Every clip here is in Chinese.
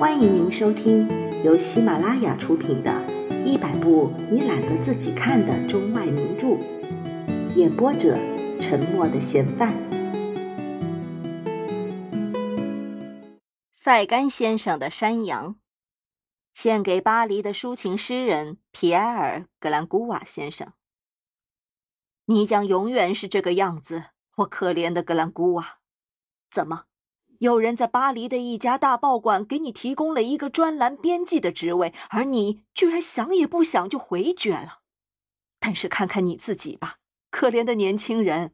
欢迎您收听由喜马拉雅出品的《一百部你懒得自己看的中外名著》，演播者：沉默的嫌犯。塞甘先生的山羊，献给巴黎的抒情诗人皮埃尔·格兰古瓦先生。你将永远是这个样子，我可怜的格兰古瓦。怎么？有人在巴黎的一家大报馆给你提供了一个专栏编辑的职位，而你居然想也不想就回绝了。但是看看你自己吧，可怜的年轻人，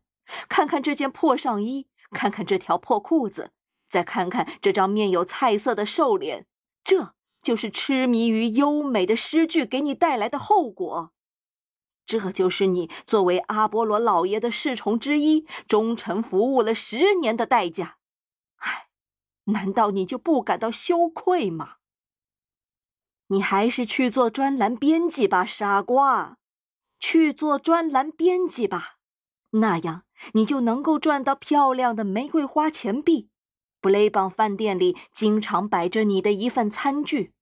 看看这件破上衣，看看这条破裤子，再看看这张面有菜色的瘦脸，这就是痴迷于优美的诗句给你带来的后果。这就是你作为阿波罗老爷的侍从之一，忠诚服务了十年的代价。难道你就不感到羞愧吗？你还是去做专栏编辑吧，傻瓜！去做专栏编辑吧，那样你就能够赚到漂亮的玫瑰花钱币。布雷邦饭店里经常摆着你的一份餐具，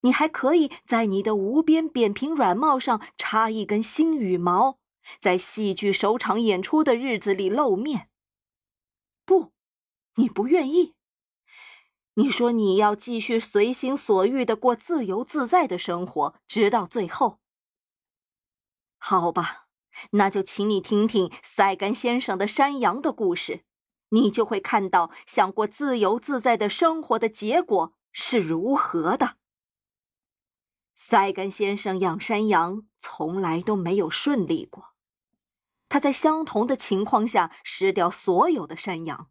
你还可以在你的无边扁平软帽上插一根新羽毛，在戏剧首场演出的日子里露面。不，你不愿意。你说你要继续随心所欲的过自由自在的生活，直到最后。好吧，那就请你听听塞甘先生的山羊的故事，你就会看到想过自由自在的生活的结果是如何的。塞甘先生养山羊从来都没有顺利过，他在相同的情况下失掉所有的山羊。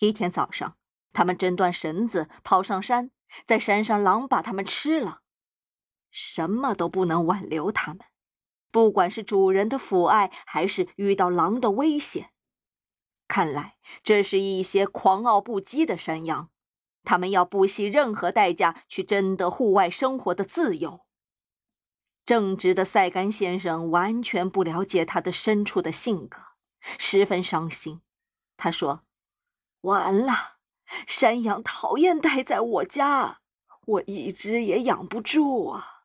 一天早上。他们挣断绳子，跑上山，在山上狼把他们吃了，什么都不能挽留他们，不管是主人的抚爱，还是遇到狼的危险。看来这是一些狂傲不羁的山羊，他们要不惜任何代价去争得户外生活的自由。正直的塞甘先生完全不了解他的深处的性格，十分伤心。他说：“完了。”山羊讨厌待在我家，我一只也养不住啊。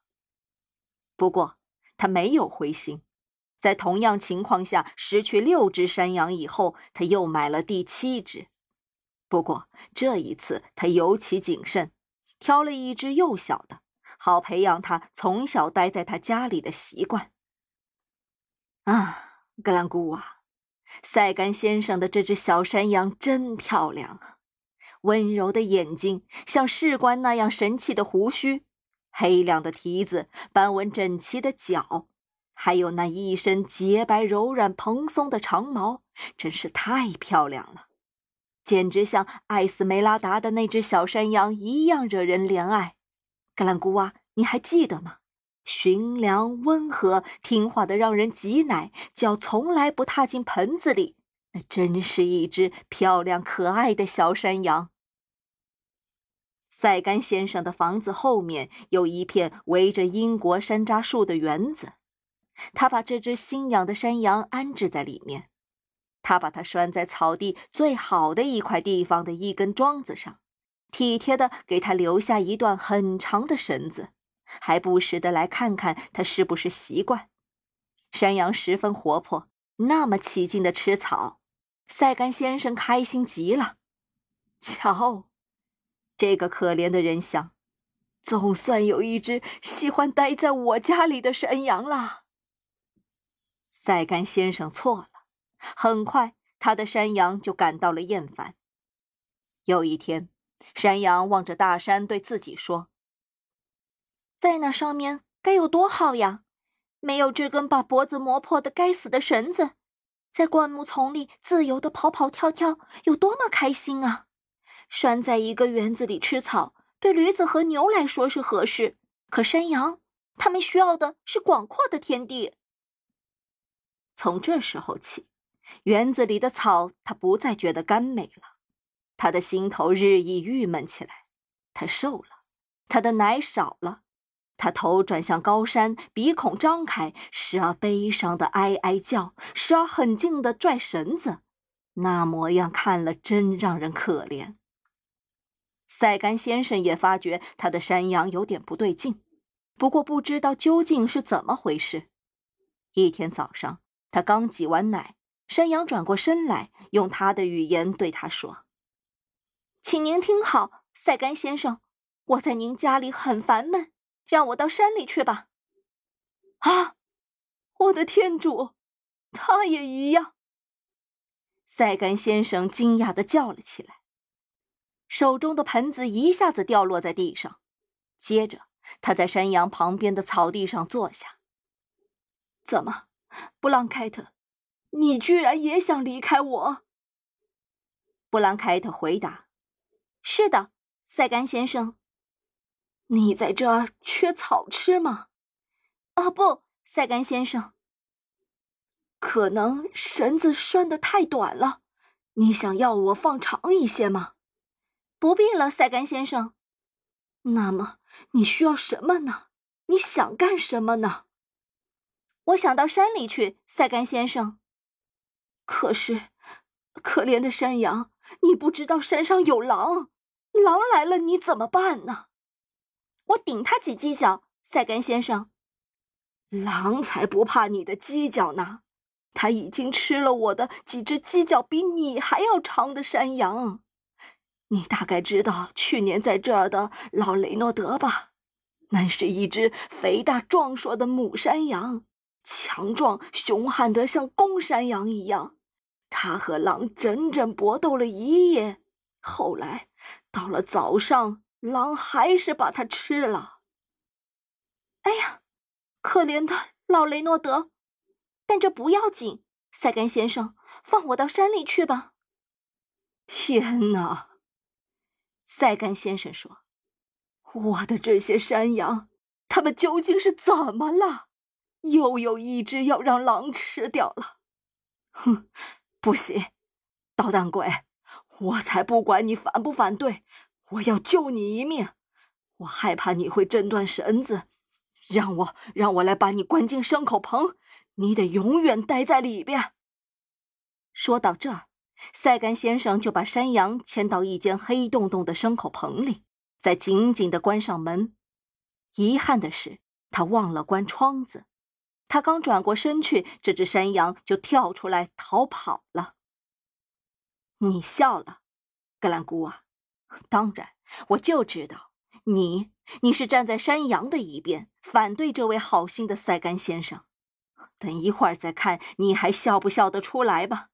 不过他没有灰心，在同样情况下失去六只山羊以后，他又买了第七只。不过这一次他尤其谨慎，挑了一只幼小的，好培养他从小待在他家里的习惯。啊，格兰古瓦，塞甘先生的这只小山羊真漂亮啊！温柔的眼睛，像士官那样神气的胡须，黑亮的蹄子，斑纹整齐的脚，还有那一身洁白柔软蓬松的长毛，真是太漂亮了，简直像艾斯梅拉达的那只小山羊一样惹人怜爱。格兰古瓦，你还记得吗？驯良温和、听话的，让人挤奶，脚从来不踏进盆子里。真是一只漂亮可爱的小山羊。塞甘先生的房子后面有一片围着英国山楂树的园子，他把这只新养的山羊安置在里面。他把它拴在草地最好的一块地方的一根桩子上，体贴的给它留下一段很长的绳子，还不时的来看看它是不是习惯。山羊十分活泼。那么起劲的吃草，塞甘先生开心极了。瞧，这个可怜的人想，总算有一只喜欢待在我家里的山羊了。塞甘先生错了，很快他的山羊就感到了厌烦。有一天，山羊望着大山，对自己说：“在那上面该有多好呀！”没有这根把脖子磨破的该死的绳子，在灌木丛里自由的跑跑跳跳，有多么开心啊！拴在一个园子里吃草，对驴子和牛来说是合适，可山羊，它们需要的是广阔的天地。从这时候起，园子里的草，他不再觉得甘美了，他的心头日益郁闷起来。他瘦了，他的奶少了。他头转向高山，鼻孔张开，时而悲伤的哀哀叫，时而很劲的拽绳子，那模样看了真让人可怜。塞甘先生也发觉他的山羊有点不对劲，不过不知道究竟是怎么回事。一天早上，他刚挤完奶，山羊转过身来，用他的语言对他说：“请您听好，塞甘先生，我在您家里很烦闷，让我到山里去吧。”啊，我的天主，他也一样！塞甘先生惊讶的叫了起来。手中的盆子一下子掉落在地上，接着他在山羊旁边的草地上坐下。怎么，布朗凯特，你居然也想离开我？布朗凯特回答：“是的，塞甘先生。你在这缺草吃吗？”“啊，不，塞甘先生。可能绳子拴得太短了，你想要我放长一些吗？”不必了，塞甘先生。那么你需要什么呢？你想干什么呢？我想到山里去，塞甘先生。可是，可怜的山羊，你不知道山上有狼，狼来了你怎么办呢？我顶他几犄角，塞甘先生。狼才不怕你的犄角呢，他已经吃了我的几只犄角比你还要长的山羊。你大概知道去年在这儿的老雷诺德吧？那是一只肥大壮硕的母山羊，强壮凶悍得像公山羊一样。他和狼整整搏斗了一夜，后来到了早上，狼还是把它吃了。哎呀，可怜的老雷诺德！但这不要紧，塞甘先生，放我到山里去吧。天哪！塞甘先生说：“我的这些山羊，他们究竟是怎么了？又有一只要让狼吃掉了。哼，不行，捣蛋鬼！我才不管你反不反对，我要救你一命。我害怕你会挣断绳子，让我让我来把你关进牲口棚，你得永远待在里边。”说到这儿。塞甘先生就把山羊牵到一间黑洞洞的牲口棚里，再紧紧的关上门。遗憾的是，他忘了关窗子。他刚转过身去，这只山羊就跳出来逃跑了。你笑了，格兰姑啊！当然，我就知道你，你是站在山羊的一边，反对这位好心的赛甘先生。等一会儿再看你还笑不笑得出来吧。